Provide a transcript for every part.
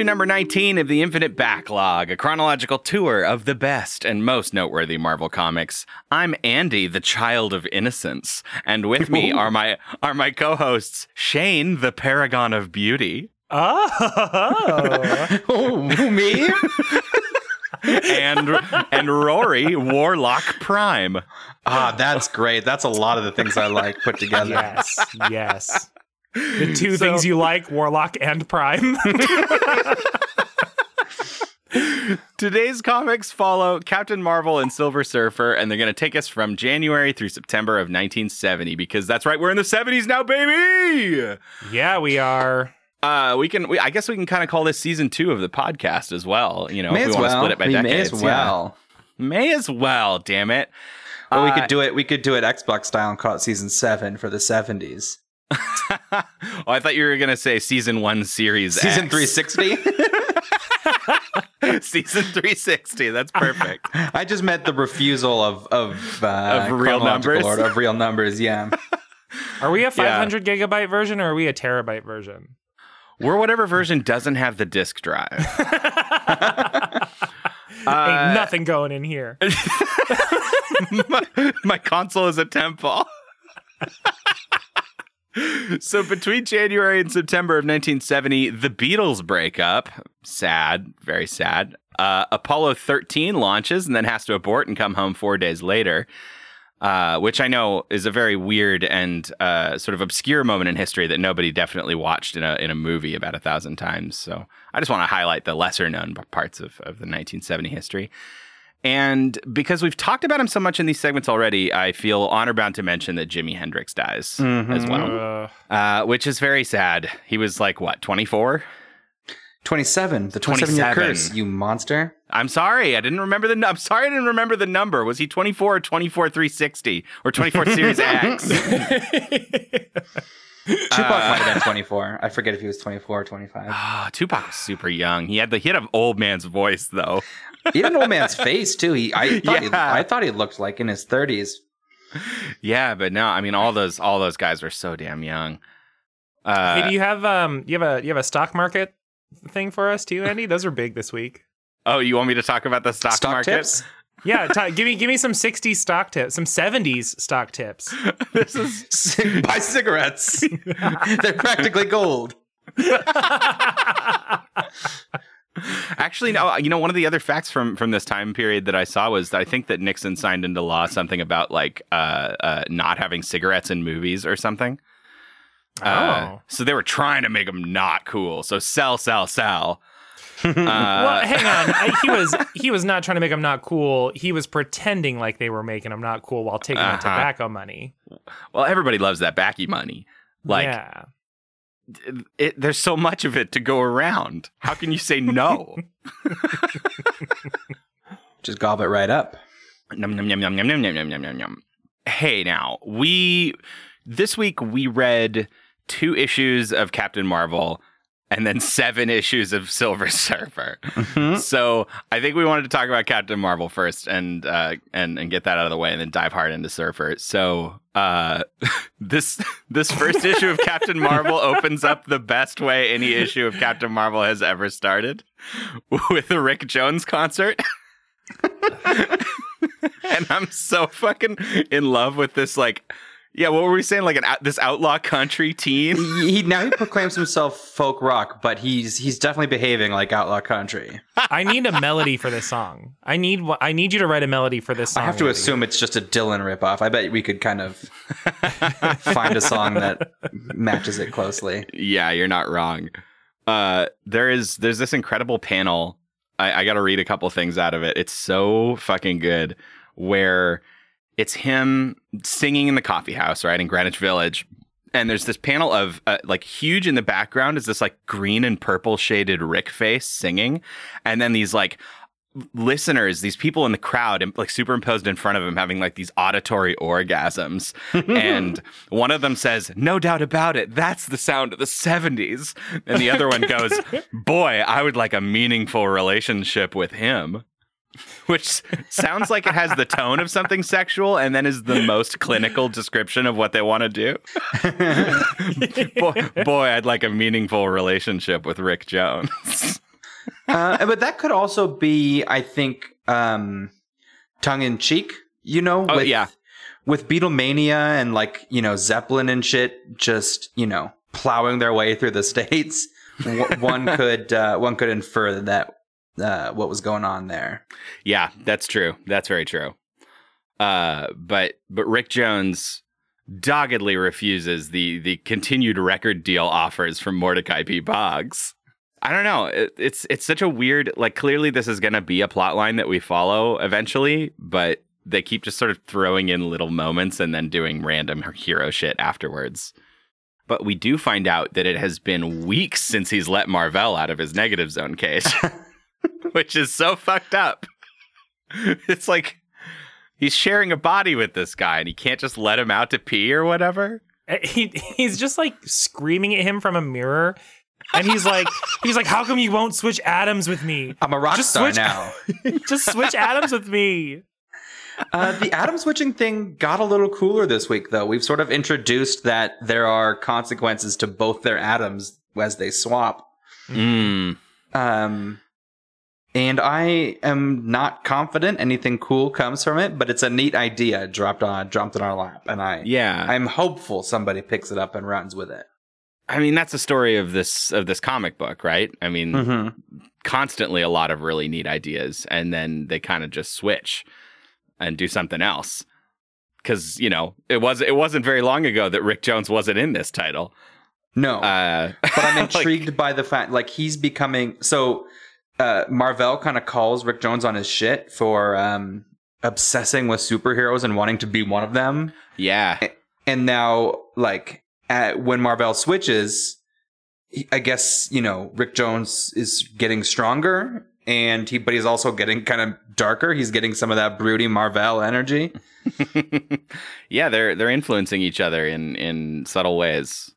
issue number 19 of the Infinite Backlog, a chronological tour of the best and most noteworthy Marvel comics. I'm Andy, the child of innocence, and with me are my are my co-hosts Shane, the paragon of beauty, Oh, Oh, me? and and Rory, Warlock Prime. ah, that's great. That's a lot of the things I like put together. yes, yes. The two So- things you like, Warlock and Prime. Today's comics follow Captain Marvel and Silver Surfer, and they're going to take us from January through September of 1970 because that's right, we're in the 70s now, baby. yeah, we are. Uh, we can. We, I guess we can kind of call this season two of the podcast as well. You know, May if we as want well. to split it by we decades. may as yeah. well. May as well. Damn it. But we Uh, could do it. We could do it Xbox style and call it season seven for the seventies. oh, I thought you were gonna say season one, series Season three sixty. season three sixty. That's perfect. I just meant the refusal of of, uh, Of real numbers? order, of real numbers. Yeah. Are we a 500 gigabyte version or are we a terabyte version? We're whatever version doesn't have the disk drive. Uh, Ain't nothing going in here. my, my console is a temple. So between January and September of 1970, the Beatles break up. Sad, very sad. Uh, Apollo 13 launches and then has to abort and come home four days later. Uh, which I know is a very weird and uh, sort of obscure moment in history that nobody definitely watched in a in a movie about a thousand times. So I just want to highlight the lesser known parts of, of the 1970 history. And because we've talked about him so much in these segments already, I feel honor bound to mention that Jimi Hendrix dies Mhm. as well, Uh, uh, which is very sad. He was like, what, 24? Twenty-seven. The twenty-seven year curse. You monster. I'm sorry, I didn't remember the. nu- I'm sorry, I didn't remember the number. Was he 24 or 24 360 or 24 Series X? Tupac Uh, might have been twenty-four. I forget if he was twenty-four or twenty-five. Ah, Tupac was super young. He had the he had an old man's voice though. he had an old man's face too. He, I thought, he, I thought he looked like in his thirties. Yeah, but no, I mean all those all those guys were so damn young. Uh, hey, do you have um you have a you have a stock market thing for us too, Andy? Those are big this week. oh, you want me to talk about the stock, Stock market? tips. Yeah, t- give me give me some 60s stock tips, some 70s stock tips. this is Buy cigarettes. They're practically gold. Actually, no. You know, one of the other facts from from this time period that I saw was that I think that Nixon signed into law something about like uh, uh, not having cigarettes in movies or something. Uh, Oh. so they were trying to make them not cool. So sell, sell, sell. Uh, well, hang on. I, he was he was not trying to make them not cool. He was pretending like they were making them not cool while taking the Uh-huh. tobacco money. well, everybody loves that backy money. Like, yeah. it, there's so much of it to go around. How can you say no? Just gob it right up. Num, num, num, num, num, num, num, num, num, num, num. Hey, now we this week we read two issues of Captain Marvel and then seven issues of Silver Surfer. Mhm. So I think we wanted to talk about Captain Marvel first and uh, and and get that out of the way, and then dive hard into Surfer. So uh, this this first issue of Captain Marvel opens up the best way any issue of Captain Marvel has ever started, with a Rick Jones concert. and I'm so fucking in love with this like yeah, what were we saying? Like an this outlaw country teen? He, he- now he proclaims himself folk rock, but he's he's definitely behaving like outlaw country. I need a melody for this song. I need I need you to write a melody for this song. I have to Andy. assume it's just a Dylan ripoff. I bet we could kind of find a song that matches it closely. Yeah, you're not wrong. Uh, there is there's this incredible panel I, I got to read a couple things out of it. It's so fucking good. Where it's him singing in the coffee house, right in Greenwich Village, and there's this panel of uh, like huge in the background is this like green and purple shaded Rick face singing, and then these like listeners, these people in the crowd, like superimposed in front of him, having like these auditory orgasms. and one of them says, No doubt about it, that's the sound of the 70s. And the other one goes, Boy, I would like a meaningful relationship with him. Which sounds like it has the tone of something sexual and then is the most clinical description of what they want to do. boy, boy, I'd like a meaningful relationship with Rick Jones. uh, but that could also be, I think, um, tongue in cheek. You know, Oh, with, yeah. with Beatlemania and like you know Zeppelin and shit, just you know plowing their way through the states. one could uh, one could infer that uh, what was going on there. Yeah, that's true. That's very true. Uh, but but Rick Jones doggedly refuses the the continued record deal offers from Mordecai P. Boggs. I don't know. It, it's it's such a weird like clearly this is going to be a plot line that we follow eventually, but they keep just sort of throwing in little moments and then doing random hero shit afterwards. But we do find out that it has been weeks since he's let Mar-Vell out of his negative zone cage, which is so fucked up. It's like he's sharing a body with this guy and he can't just let him out to pee or whatever. Uh, He he's just like screaming at him from a mirror, and he's like he's like, "How come you won't switch atoms with me? I'm a rock Just star switch- now. Just switch atoms with me." Uh, the atom switching thing got a little cooler this week, though. We've sort of introduced that there are consequences to both their atoms as they swap. Mm. Um, and I am not confident anything cool comes from it, but it's a neat idea dropped on dropped in our lap, and I Yeah. I'm hopeful somebody picks it up and runs with it. I mean, that's the story of this of this comic book, right? I mean, Mm-hmm. constantly a lot of really neat ideas and then they kind of just switch and do something else. Cuz, you know, it was it wasn't very long ago that Rick Jones wasn't in this title. No, Uh but I'm like- intrigued by the fact like he's becoming so. Uh, Marvel kind of calls Rick Jones on his shit for um, obsessing with superheroes and wanting to be one of them. yeah. and now like at, when Marvel switches, he- I guess you know Rick Jones is getting stronger, and he but he's also getting kind of darker. He's getting some of that broody Marvel energy. yeah, they're they're influencing each other in in subtle ways,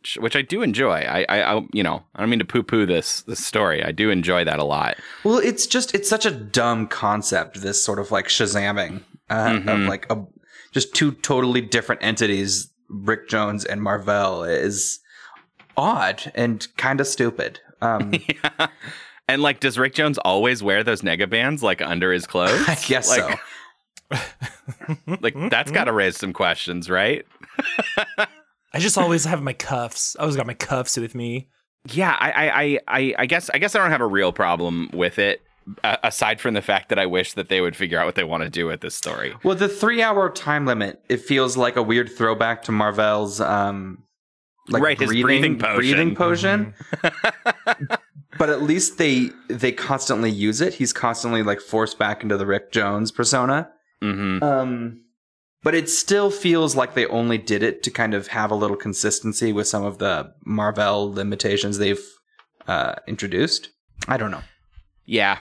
which which I do enjoy. I I, I you know I don't mean to poo poo this this story. I do enjoy that a lot. Well, it's just it's such a dumb concept. This sort of like Shazamming uh, Mhm. of like a, just two totally different entities. Rick Jones and Marvel is odd and kind of stupid. Um, yeah. And like, does Rick Jones always wear those nega bands like under his clothes? I guess like, so. Like that's got to raise some questions, right? I just always have my cuffs. I always got my cuffs with me. Yeah, I, I, I, I, I guess, I guess I don't have a real problem with it, uh, aside from the fact that I wish that they would figure out what they want to do with this story. Well, the three-hour time limit it feels like a weird throwback to Marvel's um, like Right, his breathing potion. breathing potion. but at least they they constantly use it. He's constantly like forced back into the Rick Jones persona. hmm Um, but it still feels like they only did it to kind of have a little consistency with some of the Marvel limitations they've uh, introduced. I don't know. Yeah.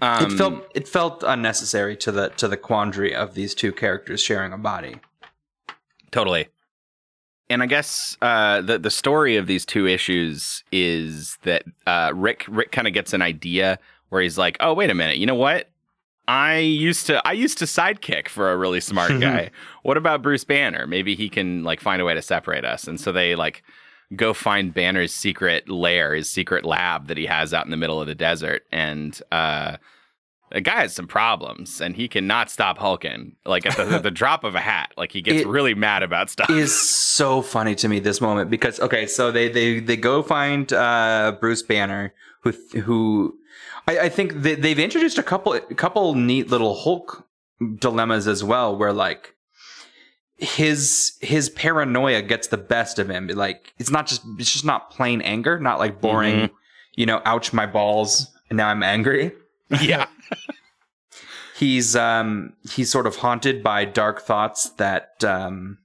Um, it felt it felt unnecessary to the to the quandary of these two characters sharing a body. Totally. And I guess uh, the the story of these two issues is that uh, Rick Rick kind of gets an idea where he's like, "Oh, wait a minute, you know what? I used to I used to sidekick for a really smart guy. what about Bruce Banner? Maybe he can like find a way to separate us." And so they like go find Banner's secret lair, his secret lab that he has out in the middle of the desert, and uh, the guy has some problems, and he cannot stop hulking. Like at the, the drop of a hat, like he gets It- really mad about stuff. is so funny to me this moment because okay, so they they they go find uh, Bruce Banner who who I, I think they, they've introduced a couple a couple neat little Hulk dilemmas as well where like his his paranoia gets the best of him like it's not just it's just not plain anger not like boring Mhm. you know ouch my balls and now I'm angry. Yeah. He's um he's sort of haunted by dark thoughts that um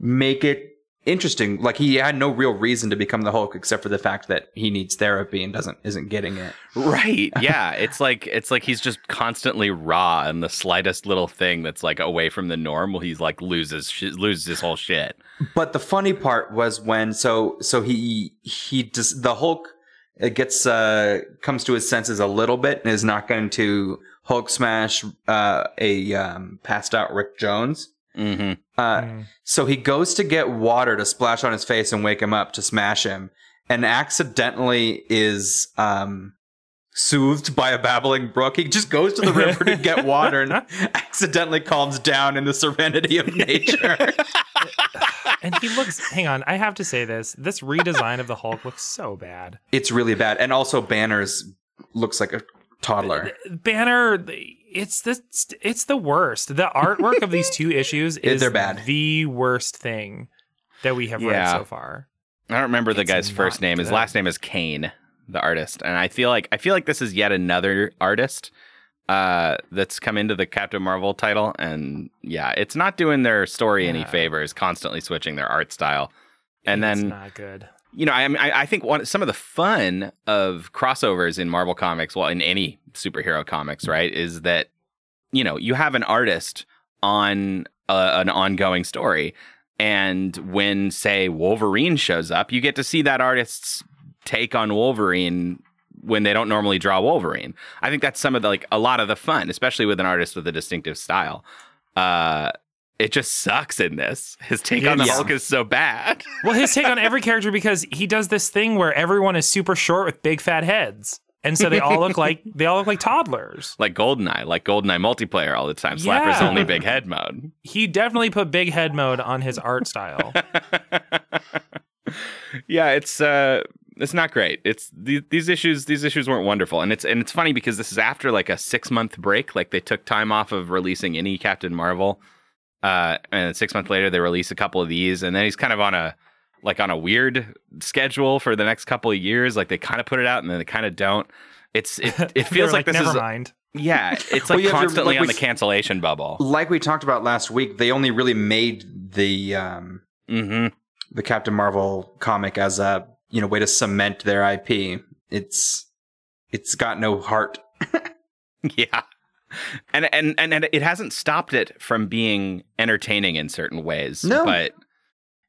make it interesting. Like he had no real reason to become the Hulk except for the fact that he needs therapy and doesn't isn't getting it. Right. Yeah. It's like it's like he's just constantly raw and the slightest little thing that's like away from the norm, well, he's like loses sh- loses his whole shit. But the funny part was when so so he he does the Hulk it gets uh comes to his senses a little bit and is not going to Hulk smash uh a um passed out Rick Jones. Mm-hmm. Uh Mm. so he goes to get water to splash on his face and wake him up to smash him and accidentally is um soothed by a babbling brook. He just goes to the river to get water and accidentally calms down in the serenity of nature. And he looks. Hang on, I have to say this. This redesign of the Hulk looks so bad. it's really bad. And also Banner's looks like a toddler. Banner, it's the it's the worst. The artwork of these two issues is They're bad. the worst thing that we have read so far. I don't remember the It's guy's first not name. His last name is Kane, the artist, and I feel like I feel like this is yet another artist uh, that's come into the Captain Marvel title, and yeah, it's not doing their story any favors. Constantly switching their art style, and it's then not good. You know, I, mean, I I think one some of the fun of crossovers in Marvel comics, well, in any superhero comics, right, is that you know you have an artist on a, an ongoing story, and when say Wolverine shows up, you get to see that artist's take on Wolverine when they don't normally draw Wolverine. I think that's some of the like a lot of the fun, especially with an artist with a distinctive style. Uh, it just sucks in this. His take on the Yeah. Hulk is so bad. Well, his take on every character because he does this thing where everyone is super short with big fat heads. And so they all look like they all look like toddlers. like Goldeneye, like Goldeneye multiplayer all the time. Slapper's only big head mode. He definitely put big head mode on his art style. yeah, it's uh it's not great. It's the, these issues these issues weren't wonderful. And it's and it's funny because this is after like a 6 month break, like they took time off of releasing any Captain Marvel. Uh and 6 months later they release a couple of these and then he's kind of on a like on a weird schedule for the next couple of years. Like they kind of put it out and then they kind of don't. It's it, it feels were like, this never is mind. yeah, it's like you have to- constantly like on we the cancellation bubble. Like we talked about last week, they only really made the um, Mhm. the Captain Marvel comic as a you know way to cement their IP. It's it's got no heart. Yeah. And, and and and it hasn't stopped it from being entertaining in certain ways. No. But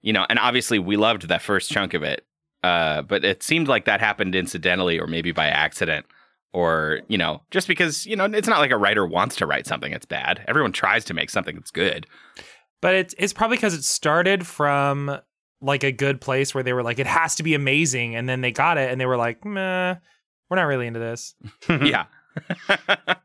you know, and obviously we loved that first chunk of it. Uh, but it seemed like that happened incidentally or maybe by accident. Or, you know, just because, you know, it's not like a writer wants to write something that's bad. Everyone tries to make something that's good. But it's it's probably because it started from like a good place where they were like, it has to be amazing, and then they got it and they were like, meh, we're not really into this. yeah.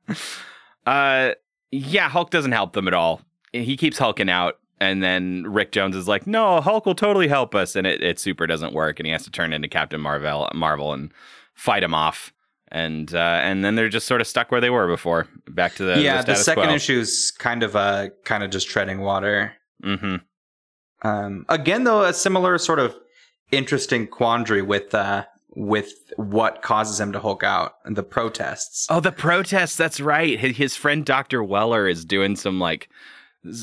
uh yeah, Hulk doesn't help them at all. He keeps hulking out and then Rick Jones is like, "No, Hulk will totally help us." And it, it super doesn't work and he has to turn into Captain Marvel Marvel and fight him off. And uh and then they're just sort of stuck where they were before. Back to the yeah, the, status second quo. issue's kind of uh kind of just treading water. Mhm. Um, again, though, a similar sort of interesting quandary with uh, with what causes him to Hulk out and the protests. Oh, the protests, that's right. His, his friend Dr. Weller is doing some like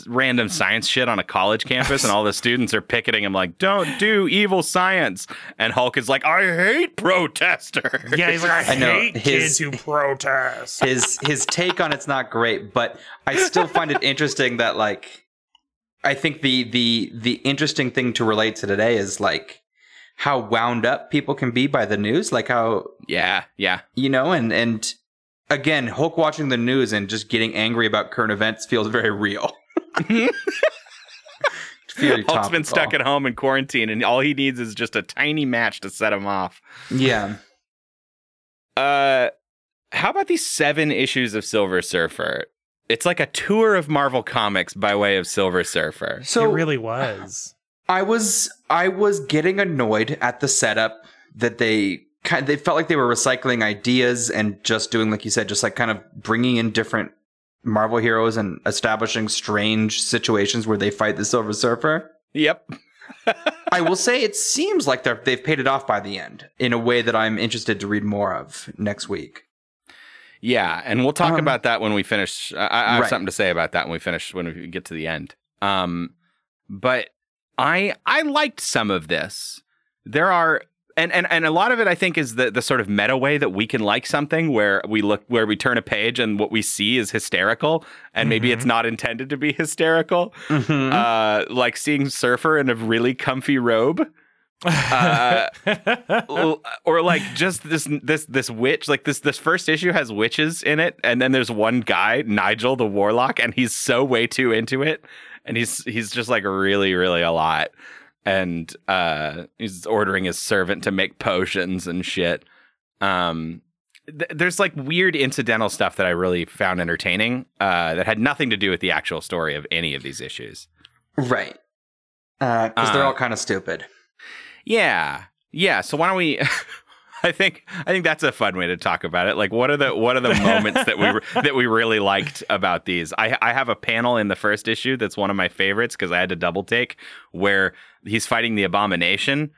random science shit on a college campus and all the students are picketing him like don't do evil science and hulk is like i hate protesters Yeah, he's like, I, I know, hate his- kids who protest. His his take on it's not great, but I still find it interesting that like I think the the the interesting thing to relate to today is like how wound up people can be by the news, like how yeah yeah you know, and and again, Hulk watching the news and just getting angry about current events feels very real. Very hulk's been stuck at home in quarantine and all he needs is just a tiny match to set him off Yeah. uh how about these seven issues of silver surfer it's like a tour of marvel comics by way of silver surfer So it really was. I was I was getting annoyed at the setup that they kind they felt like they were recycling ideas and just doing like you said just like kind of bringing in different Marvel heroes and establishing strange situations where they fight the Silver Surfer. yep I will say it seems like they're, they've paid it off by the end in a way that I'm interested to read more of next week. Yeah, and we'll talk Um, about that when we finish. I, I have Right. something to say about that when we finish when we get to the end. Um, but I I liked some of this. There are and, and and a lot of it I think is the the sort of meta way that we can like something where we look where we turn a page and what we see is hysterical and maybe it's not intended to be hysterical. Mhm. Uh, like seeing Surfer in a really comfy robe. Uh, or like just this this this witch like this this first issue has witches in it and then there's one guy Nigel the warlock and he's so way too into it and he's he's just like really really a lot and uh he's ordering his servant to make potions and shit um th- there's like weird incidental stuff that I really found entertaining uh that had nothing to do with the actual story of any of these issues right. Because they're Uh, all kind of stupid. Yeah. Yeah. So why don't we I think I think that's a fun way to talk about it. Like what are the what are the moments that we re- that we really liked about these? I I have a panel in the first issue that's one of my favorites because I had to double take where he's fighting the abomination,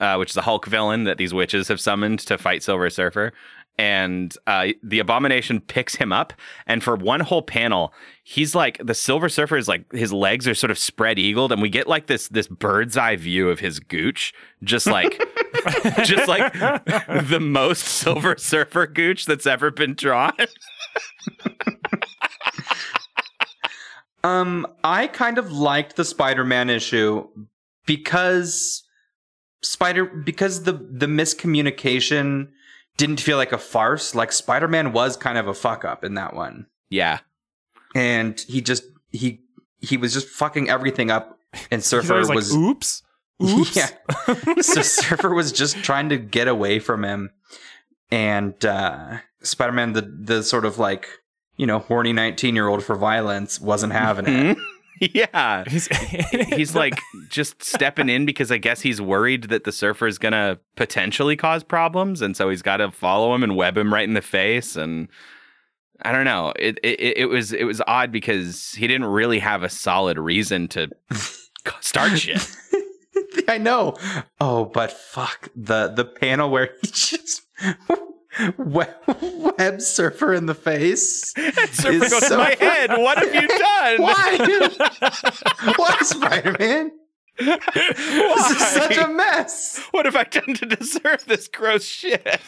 uh, which is a Hulk villain that these witches have summoned to fight Silver Surfer. And uh, the abomination picks him up, and for one whole panel, he's like the Silver Surfer is like his legs are sort of spread eagled, and we get like this this bird's eye view of his gooch, just like just like the most Silver Surfer gooch that's ever been drawn. Um, I kind of liked the Spider-Man issue because Spider because the the miscommunication didn't feel like a farce. Like Spider-Man was kind of a fuck up in that one, yeah, and he just he he was just fucking everything up. And He's Surfer always like, was oops. Oops. Yeah. so Surfer was just trying to get away from him, and uh, Spider-Man, the the sort of like you know horny nineteen year old for violence, wasn't having it. Yeah. He's, He's like just stepping in because I guess he's worried that the surfer is gonna potentially cause problems, and so he's got to follow him and web him right in the face. And I don't know. It it, it was it was odd because he didn't really have a solid reason to start shit. I know. Oh, but fuck the the panel where he just web, web Surfer in the face. Surfer is goes, so my head. What have you done? Why? Why, Spider Man? This is such a mess. What have I done to deserve this gross shit?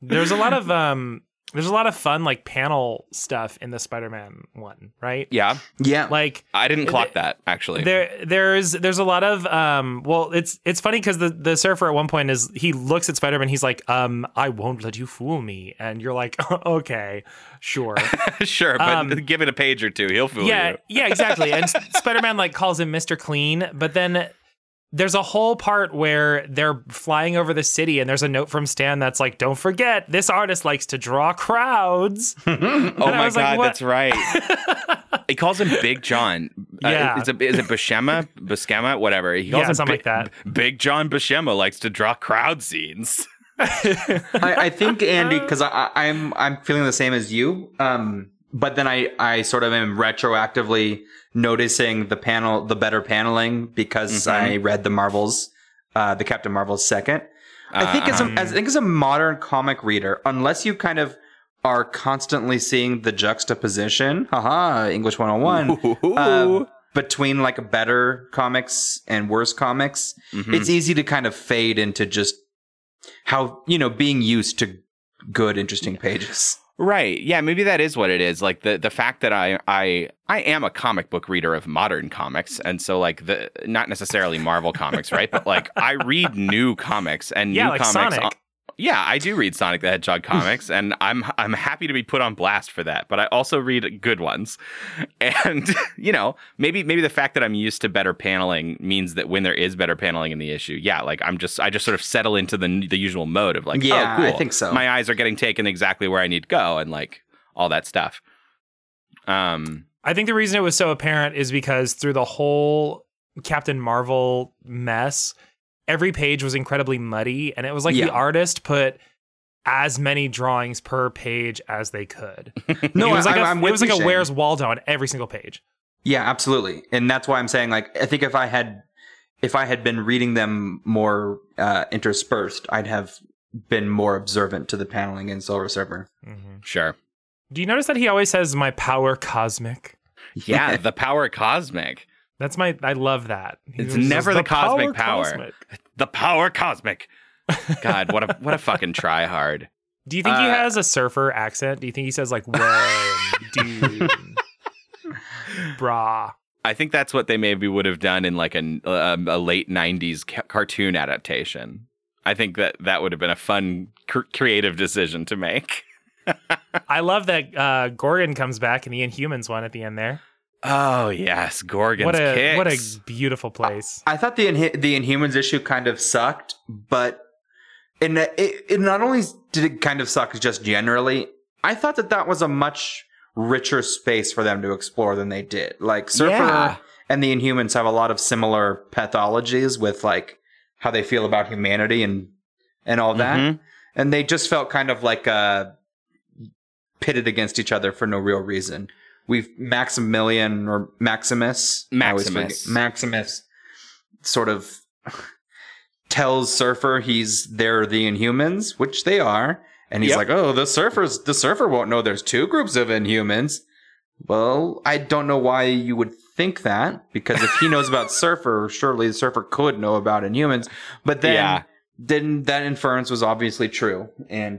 there's a lot of um there's a lot of fun like panel stuff in the Spider-Man one, right? Yeah, Yeah. Like I didn't Th- clock that actually. there there's there's a lot of um well it's it's funny because the the surfer at one point is he looks at Spider-Man he's like um I won't let you fool me and you're like okay sure sure, but Um, give it a page or two. He'll fool yeah you. yeah exactly and Spider-Man like calls him Mr. Clean but then there's a whole part where they're flying over the city and there's a note from Stan that's like don't forget this artist likes to draw crowds Oh my was like, god, that's right. he calls him Big John. Uh, Yeah. is it is it Buscema? Buscema? Whatever. He calls Yeah, him something Big, like that. Big John Buscema likes to draw crowd scenes. I, I think Andy, because I, I, I'm I'm feeling the same as you. Um, but then I I sort of am retroactively noticing the panel, the better paneling because Mhm. I read the Marvels, uh, the Captain Marvels second. I think as a, Uh-huh. as I think as a modern comic reader, unless you kind of are constantly seeing the juxtaposition, haha, English 101, uh, between like a better comics and worse comics, Mhm. it's easy to kind of fade into just how you know being used to good interesting pages Right. Yeah, maybe that is what it is. Like the the fact that I I I am a comic book reader of modern comics and so like the not necessarily Marvel comics, right? But like I read new comics and Yeah, new like comics. Sonic. Yeah, I do read Sonic the Hedgehog comics and I'm I'm happy to be put on blast for that, but I also read good ones. And you know, maybe maybe the fact that I'm used to better paneling means that when there is better paneling in the issue, yeah, like I'm just I just sort of settle into the the usual mode of like, Yeah, oh, I think so. My eyes are getting taken exactly where I need to go and like all that stuff. Um I think the reason it was so apparent is because through the whole Captain Marvel mess, every page was incredibly muddy, and it was like Yeah. the artist put as many drawings per page as they could. no it was like I, a, I'm it was like a Where's Waldo on every single page. Yeah, absolutely. And that's why I'm saying like I think if I had if I had been reading them more uh, interspersed, I'd have been more observant to the paneling in Silver Surfer. Sure. Do you notice that he always says my power cosmic? Yeah, the power cosmic. That's my I love that. He It's never says, the cosmic power." cosmic." The power cosmic. God, what a what a fucking try hard. Do you think he Uh, has a surfer accent? Do you think he says like whoa dude brah? I think that's what they maybe would have done in like a, a, a late '90s ca- cartoon adaptation. I think that that would have been a fun, cr- creative decision to make. I love that uh Gorgon comes back in the Inhumans one at the end there. Oh yes, Gorgon's what a kicks. what a beautiful place. I thought the Inhi- the Inhumans issue kind of sucked, but in it, it not only did it kind of suck just generally, I thought that that was a much richer space for them to explore than they did. Like Surfer Yeah. and the Inhumans have a lot of similar pathologies with like how they feel about humanity and and all that, Mhm. and they just felt kind of like uh, pitted against each other for no real reason. We've Maximilian or Maximus, I always forget- Maximus. Maximus, sort of tells Surfer he's they're the Inhumans, which they are, and he's Yep. like, "Oh, the Surfers, the Surfer won't know there's two groups of Inhumans." Well, I don't know why you would think that because if he knows about Surfer, surely the Surfer could know about Inhumans. But then, Yeah. Then that inference was obviously true, and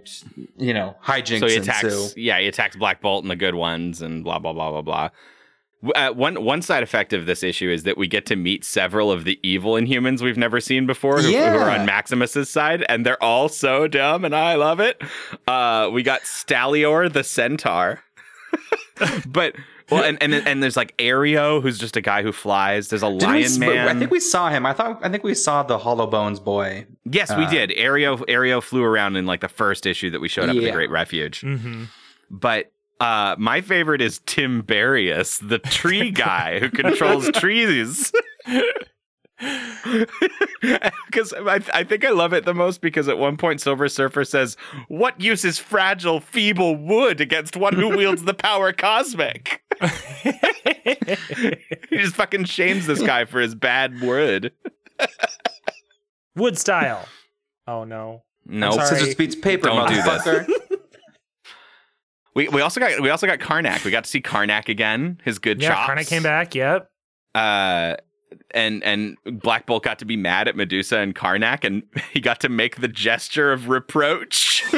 you know hijinks So he attacks. ensue. Yeah, he attacks Black Bolt and the good ones, and blah blah blah blah blah. Uh, one one side effect of this issue is that we get to meet several of the evil Inhumans we've never seen before, who, who are on Maximus's side, and they're all so dumb, and I love it. Uh, we got Stallior the Centaur, but well, and, and and there's like Aireo, who's just a guy who flies. There's a Didn't we Lion s- Man. I think we saw him. I thought. I think we saw the Hollow Bones boy. yes, we uh, did. Aireo Aireo flew around in like the first issue that we showed up at the Great Refuge. Mm-hmm. But uh, my favorite is Tim Timberius, the tree guy who controls trees. Because I, I think I love it the most because at one point Silver Surfer says, "What use is fragile, feeble wood against one who wields the power cosmic?" he just fucking shames this guy for his bad wood. Wood style. Oh no. No, sorry. Scissors beats paper, Don't do this. we we also got we also got Karnak. We got to see Karnak again. His good Yeah, chops. Karnak came back. Yep. uh and and Black Bolt got to be mad at Medusa and Karnak, and he got to make the gesture of reproach.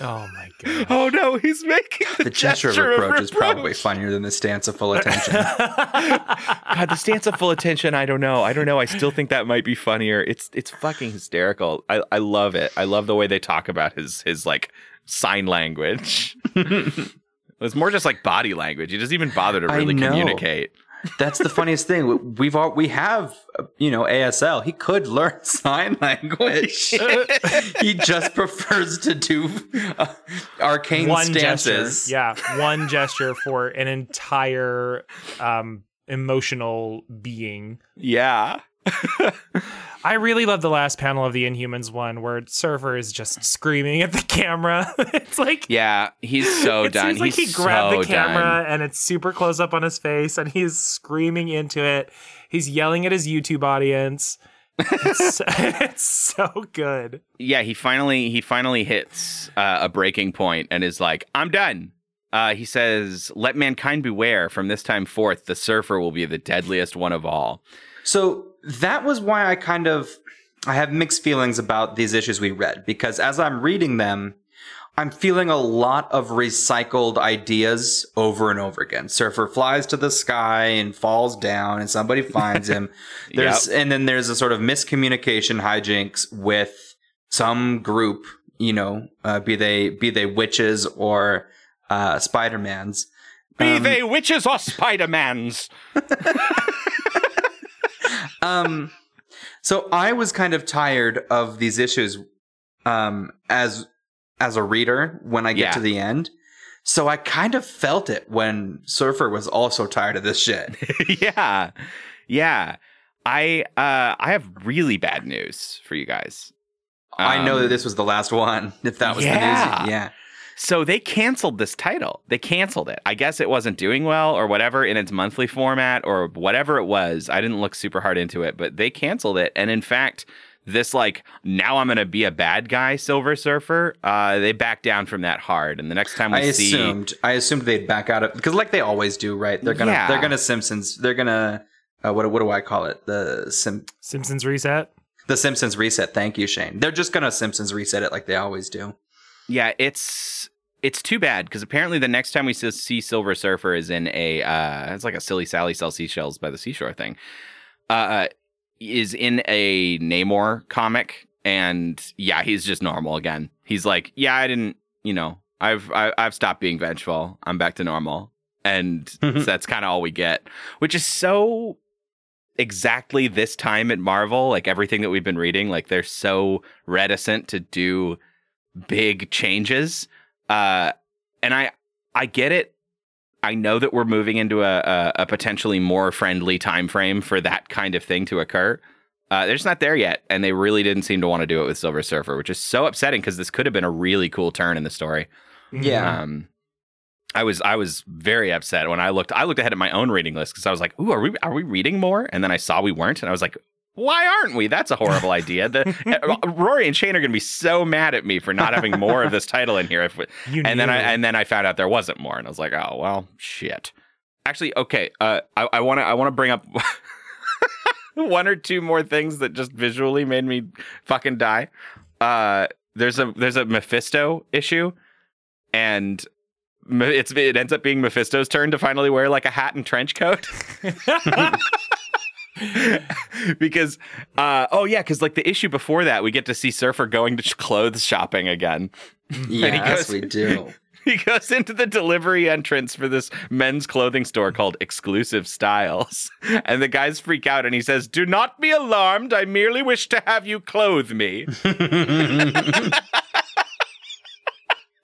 oh my god. oh no, he's making the, The gesture of reproach is probably funnier than the stance of full attention. God, the stance of full attention. I don't know. I don't know. I still think that might be funnier. It's it's fucking hysterical. I I love it. I love the way they talk about his his like sign language. It's more just like body language. He doesn't even bother to really communicate. That's the funniest thing. We've all we have, uh, you know, ASL. He could learn sign language. he just prefers to do uh, arcane one stances. gesture. Yeah, one gesture for an entire um emotional being. Yeah. I really love the last panel of the Inhumans one where Surfer is just screaming at the camera. it's like Yeah, he's so it done. seems like he's he grabbed so the camera done. and it's super close up on his face and he's screaming into it. He's yelling at his YouTube audience. It's, it's so good. Yeah, he finally he finally hits uh, a breaking point and is like, "I'm done." Uh, he says, "Let mankind beware. From this time forth, the surfer will be the deadliest one of all." So that was why I kind of I have mixed feelings about these issues we read because as I'm reading them, I'm feeling a lot of recycled ideas over and over again. Surfer flies to the sky and falls down and somebody finds him. There's and then there's a sort of miscommunication hijinks with some group, you know, uh, be they be they witches or uh, Spider-Mans. Be Um, they witches or Spider Mans. um so i was kind of tired of these issues um as as a reader when i get Yeah. to the end so i kind of felt it when surfer was also tired of this shit yeah, yeah. I uh, I have really bad news for you guys. I know Um, that this was the last one. If that was Yeah. the news, yeah. So they canceled this title. They canceled it. I guess it wasn't doing well or whatever in its monthly format or whatever it was. I didn't look super hard into it, but they canceled it. And in fact, this like now I'm gonna be a bad guy Silver Surfer. Uh, they backed down from that hard. And the next time we I see, assumed I assumed they'd back out of because like they always do, right? They're gonna Yeah. they're gonna Simpsons. They're gonna uh, what what do I call it? The Sim Simpsons reset. the Simpsons reset. Thank you, Shane. They're just gonna Simpsons reset it like they always do. yeah, it's it's too bad because apparently the next time we see- Silver Surfer is in a uh, it's like a silly Sally sells seashells by the seashore thing. Uh, is in a Namor comic, and yeah, he's just normal again. He's like, yeah, I didn't, you know, I've I, I've stopped being vengeful. I'm back to normal, and so that's kind of all we get, which is so exactly this time at Marvel. Like everything that we've been reading, like they're so reticent to do big changes. Uh, and I I get it. I know that we're moving into a, a, a potentially more friendly time frame for that kind of thing to occur. Uh, they're just not there yet, and they really didn't seem to want to do it with Silver Surfer, which is so upsetting because this could have been a really cool turn in the story. Yeah. Um, I was I was very upset when I looked. I looked ahead at my own reading list because I was like, "Ooh, are we are we reading more?" And then I saw we weren't, and I was like, "Why aren't we? That's a horrible idea." The uh, Rory and Shane are going to be so mad at me for not having more of this title in here. If we, and then I and then I found out there wasn't more, and I was like, "Oh well, shit." Actually, okay. Uh, I want to I want to bring up one or two more things that just visually made me fucking die. Uh, there's a there's a Mephisto issue, and it's it ends up being Mephisto's turn to finally wear like a hat and trench coat. because uh oh yeah because like the issue before that we get to see surfer going to clothes shopping again he Yes, goes- we do. he goes into the delivery entrance for this men's clothing store called Exclusive Styles. And the guys freak out and he says, Do not be alarmed. I merely wish to have you clothe me.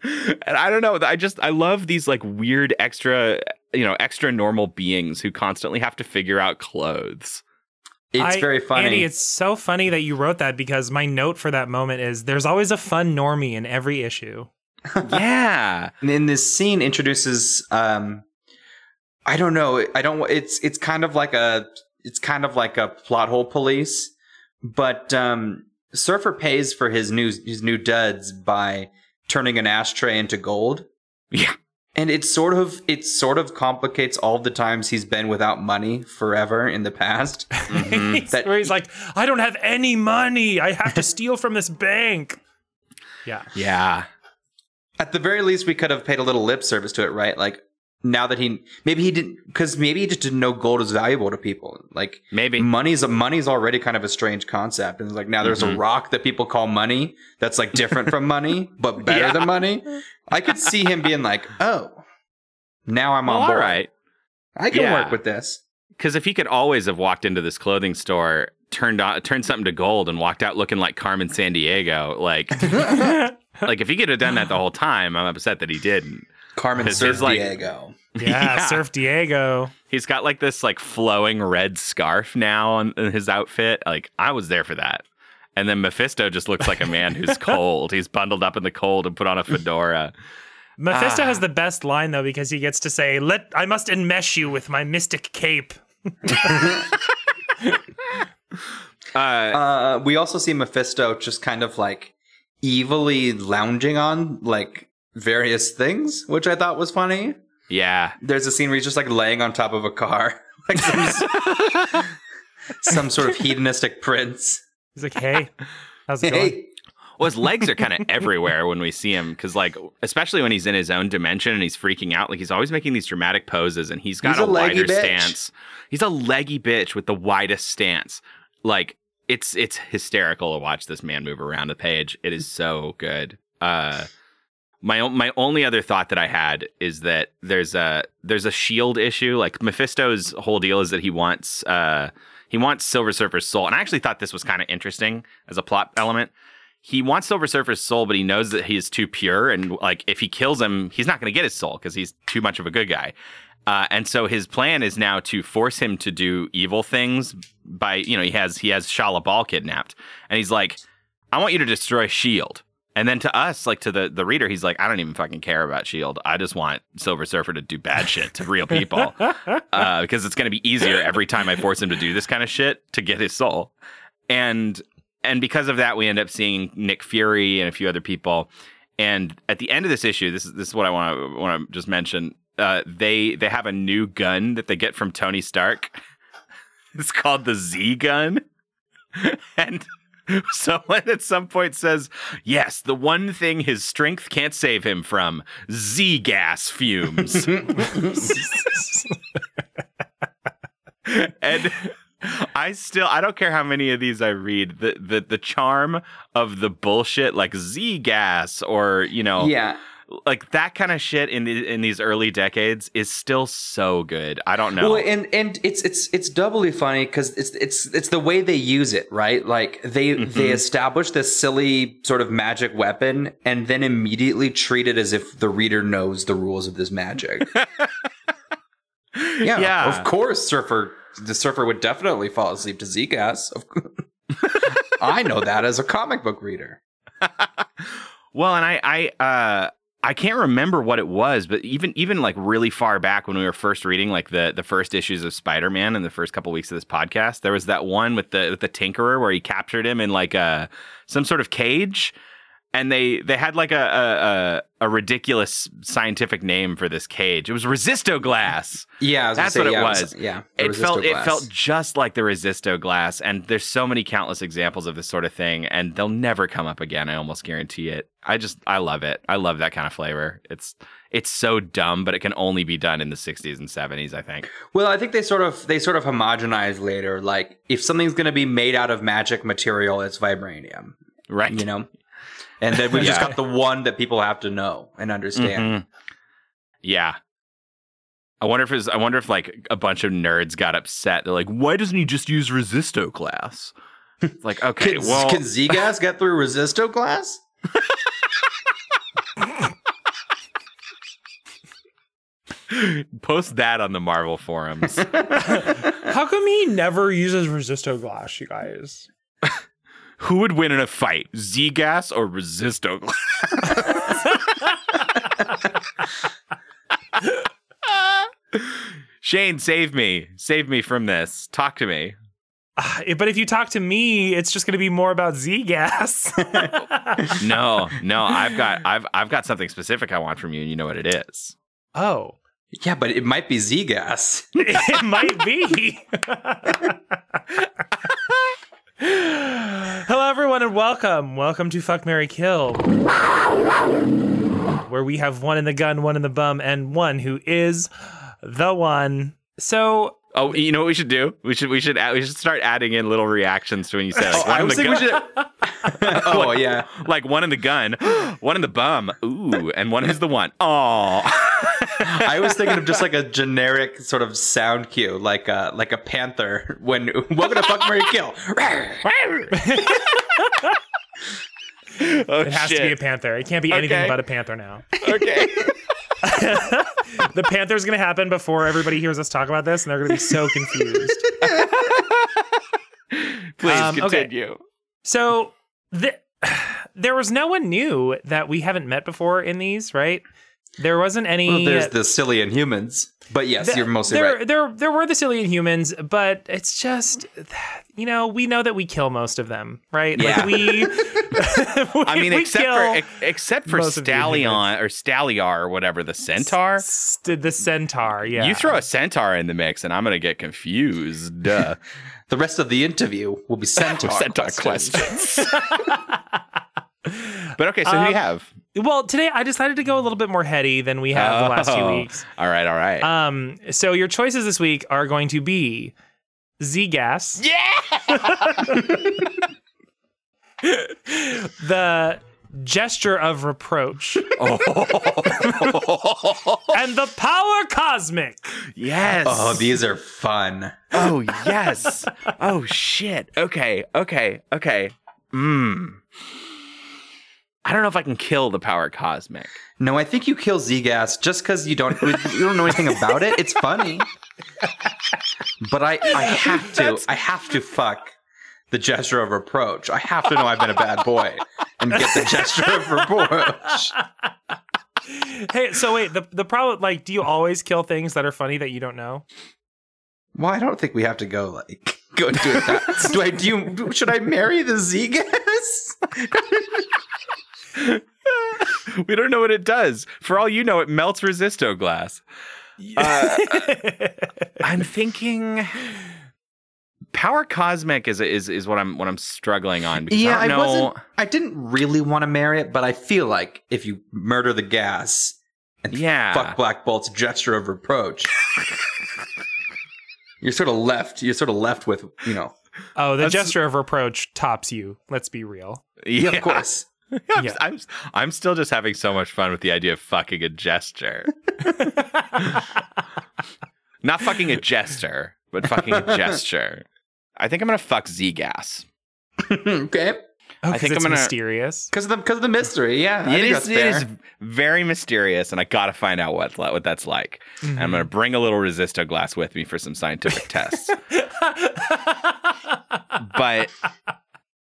and I don't know. I just, I love these like weird extra, you know, extra normal beings who constantly have to figure out clothes. It's I- very funny. Andy, it's so funny that you wrote that because my note for that moment is there's always a fun normie in every issue. yeah. And then this scene introduces um I don't know, I don't it's it's kind of like a it's kind of like a plot hole police, but um Surfer pays for his new his new duds by turning an ashtray into gold. Yeah. And it sort of it sort of complicates all the times he's been without money forever in the past. Mm-hmm. He's- That- where he's like, I don't have any money. I have to steal from this bank. Yeah. Yeah. At the very least, we could have paid a little lip service to it, right? Like now that he maybe he didn't because maybe he just didn't know gold is valuable to people. Like Maybe. money's a money's already kind of a strange concept, and it's like now there's Mhm. a rock that people call money that's like different from money but better Yeah. than money. I could see him being like, oh, now I'm Well, on all board. right. I can Yeah. work with this. Because if he could always have walked into this clothing store, turned on, turned something to gold, and walked out looking like Carmen Sandiego, like, like if he could have done that the whole time, I'm upset that he didn't. Carmen This Surf is like- Diego. Yeah, Yeah. Surf Diego. He's got like this like flowing red scarf now on in his outfit. Like I was there for that. And then Mephisto just looks like a man who's cold. He's bundled up in the cold and put on a fedora. Mephisto Ah. has the best line though because he gets to say, "Let I must enmesh you with my mystic cape." Uh, Uh, we also see Mephisto just kind of like evilly lounging on like various things, which I thought was funny. yeah. There's a scene where he's just like laying on top of a car, like some, some sort of hedonistic prince. He's like, "Hey, how's it going?" Well, his legs are kind of everywhere when we see him, because like, especially when he's in his own dimension and he's freaking out, like he's always making these dramatic poses, and he's got He's a, a leggy wider bitch. stance. He's a leggy bitch with the widest stance. Like it's it's hysterical to watch this man move around the page. It is so good. Uh, my my only other thought that I had is that there's a there's a shield issue. Like Mephisto's whole deal is that he wants uh he wants Silver Surfer's soul, and I actually thought this was kind of interesting as a plot element he wants Silver Surfer's soul, but he knows that he is too pure, and like if he kills him, he's not going to get his soul because he's too much of a good guy. Uh, and so his plan is now to force him to do evil things by you know he has he has Shalla-Bal kidnapped, and he's like, I want you to destroy Shield. And then to us, like to the the reader, he's like, I don't even fucking care about Shield. I just want Silver Surfer to do bad shit to real people uh, because it's going to be easier every time I force him to do this kind of shit to get his soul. And and because of that, we end up seeing Nick Fury and a few other people. And at the end of this issue, this is this is what I want to want to just mention. Uh, they they have a new gun that they get from Tony Stark. it's called the Z gun, and someone at some point says, "Yes, the one thing his strength can't save him from: Z gas fumes." and I still I don't care how many of these I read. The the the charm of the bullshit like Z gas or you know Yeah. Like that kind of shit in the, in these early decades is still so good. I don't know. Well, and and it's it's it's doubly funny because it's it's it's the way they use it, right? Like they they establish this silly sort of magic weapon and then immediately treat it as if the reader knows the rules of this magic. yeah, Yeah. of course, surfer the surfer would definitely fall asleep to Z gas. I know that as a comic book reader. well, and I I uh I can't remember what it was, but even even like really far back when we were first reading like the the first issues of Spider-Man in the first couple weeks of this podcast, there was that one with the with the Tinkerer where he captured him in like a some sort of cage and they they had like a a, a, a ridiculous scientific name for this cage. It was Resisto glass. Yeah, I was That's say, what it yeah, was. yeah, It felt it felt just like the Resisto glass, and there's so many countless examples of this sort of thing, and they'll never come up again. I almost guarantee it. I just I love it. I love that kind of flavor. It's it's so dumb, but it can only be done in the 60s and 70s. I think. Well, I think they sort of they sort of homogenize later. Like if something's going to be made out of magic material, it's vibranium. Right. You know, and then we just Yeah. got the one that people have to know and understand. Mhm. Yeah. I wonder if it's, I wonder if like a bunch of nerds got upset. They're like, why doesn't he just use Resisto glass? It's like, okay, Can, well, can Z-Gas get through Resisto glass? post that on the Marvel forums. How come he never uses resisto glass, you guys? Who would win in a fight, Z gas or Resisto glass? Shane, save me. Save me from this. Talk to me. Ah, But if you talk to me, it's just going to be more about Z gas. No, no, I've got I've I've got something specific I want from you, and you know what it is. oh, Yeah, but it might be Z-Gas. it might be. Hello, everyone, and welcome. Welcome to Fuck Mary Kill, where we have one in the gun, one in the bum, and one who is the one. So, Oh, you know what we should do? We should we should add, we should start adding in little reactions to when you say like, Oh, I was the thinking we gun, should. oh yeah. like one in the gun, one in the bum, ooh, and one is the one. Oh, I was thinking of just like a generic sort of sound cue, like a like a panther when welcome to Fuck Mary Kill. oh it has to be a panther. It can't be Okay. anything but a panther now. okay. the panther's going to happen before everybody hears us talk about this, and they're going to be so confused. Please Um, okay. continue. So the, there was no one new that we haven't met before in these, right? There wasn't any. Well, there's the silly humans, but yes, Th- you're mostly there, right. There, there were the Cillian humans, but it's just, you know, we know that we kill most of them, right? Yeah. Like we, I mean, we except kill for ex- except for most of Stallion or Staliar or whatever the centaur. s- the centaur. Yeah, You throw a centaur in the mix, and I'm gonna get confused. Duh. The rest of the interview will be centaur, centaur questions. questions. but okay, so who do you Um, have? Well, today I decided to go a little bit more heady than we have the last few Oh, weeks. All right, all right. Um, so your choices this week are going to be Z gas. Yeah. the gesture of reproach oh. and the power cosmic. yes. Oh, these are fun. Oh yes. oh shit. Okay. Okay. Okay. Mmm. I don't know if I can kill the power cosmic. No, I think you kill Z-Gas just because you don't you don't know anything about it. It's funny, but I I have to That's- I have to fuck the gesture of reproach. I have to know I've been a bad boy and get the gesture of reproach. hey, so wait, the the problem like do you always kill things that are funny that you don't know? Well, I don't think we have to go like go into it. That. do I do you should I marry the Z-Gas? we don't know what it does. For all you know, it melts resisto glass. Uh, I'm thinking power cosmic is is is what I'm what I'm struggling on because yeah, I I, don't know. wasn't. I didn't really want to marry it, but I feel like if you murder the gas and Yeah. fuck Black Bolt's gesture of reproach, you're sort of left. You're sort of left with you know. oh, the That's- gesture of reproach tops you. Let's be real. Yeah, of course. I'm, Yeah. I'm I'm still just having so much fun with the idea of fucking a gesture. Not fucking a jester, but fucking a gesture. I think I'm gonna fuck Z gas. okay. Oh, I think it's I'm gonna- mysterious. Because of the because of the mystery, yeah. I It think is, that's it fair. is very mysterious, and I gotta find out what what that's like. Mm-hmm. I'm gonna bring a little resisto glass with me for some scientific tests. But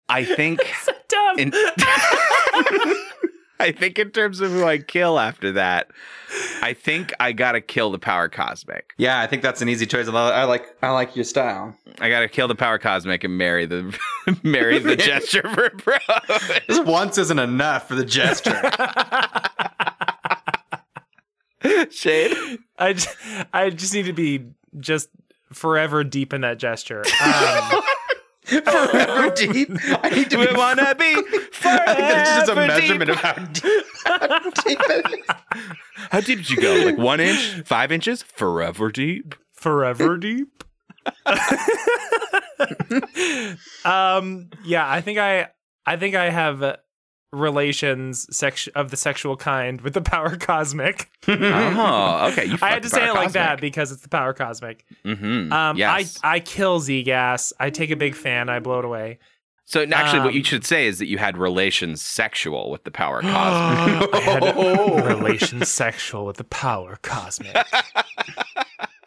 I think so Dumb. in I think in terms of who I kill after that, I think I gotta kill the power cosmic. yeah, I think that's an easy choice. I like I like your style. I gotta kill the power cosmic and marry the marry the gesture for bro. This once isn't enough for the gesture. Shade. I just, I just need to be just forever deep in that gesture. Um, Forever deep. I need to We be wanna be I think that's just a measurement deep. of how deep, how deep it is. How deep did you go? Like one inch, five inches, forever deep. forever deep. um yeah, I think I I think I have uh, relations sex of the sexual kind with the power cosmic. Oh, okay. You I had to say it like that because it's the power cosmic. Mm-hmm. Um yes. I I kill Z gas. I take a big fan, I blow it away. so actually, what um, you should say is that you had relations sexual with the power cosmic. I had relations sexual with the power cosmic.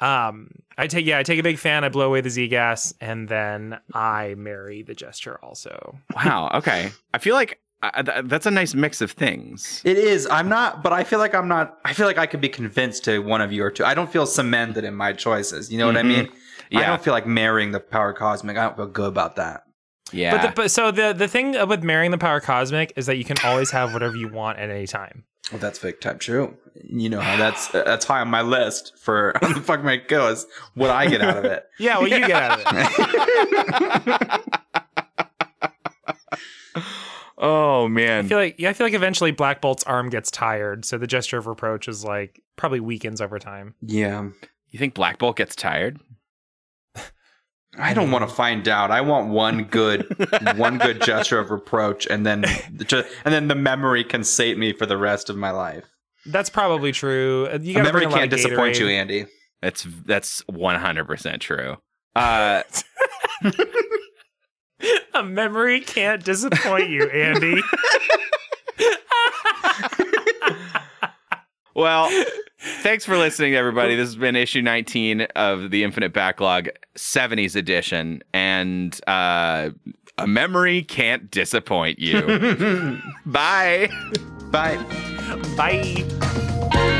um, I take yeah, I take a big fan. I blow away the Z gas, and then I marry the gesture. Also, wow. Okay. I feel like uh, th- that's a nice mix of things. It is. I'm not, but I feel like I'm not. I feel like I could be convinced to one of you or two. I don't feel cemented in my choices. You know what I Mhm. mean? Yeah. I don't feel like marrying the power cosmic. I don't feel good about that. Yeah. but, the, but so the the thing with marrying the power cosmic is that you can always have whatever you want at any time. Well, that's big time true. You know how that's that's high on my list for on the fuck my go is what I get out of it. Yeah, well, you get out of it. oh man. I man. feel like yeah, I feel like eventually Black Bolt's arm gets tired, so the gesture of reproach is like probably weakens over time. Yeah. You think Black Bolt gets tired? I don't want to find out. I want one good, one good gesture of reproach, and then, ju- and then the memory can sate me for the rest of my life. That's probably true. Uh, You A memory bring a lot can't disappoint you, Andy. That's that's one hundred percent true. Uh, A memory can't disappoint you, Andy. well, thanks for listening, everybody. This has been issue nineteen of the Infinite Backlog, '70s edition, and uh, a memory can't disappoint you. Bye. Bye. Bye.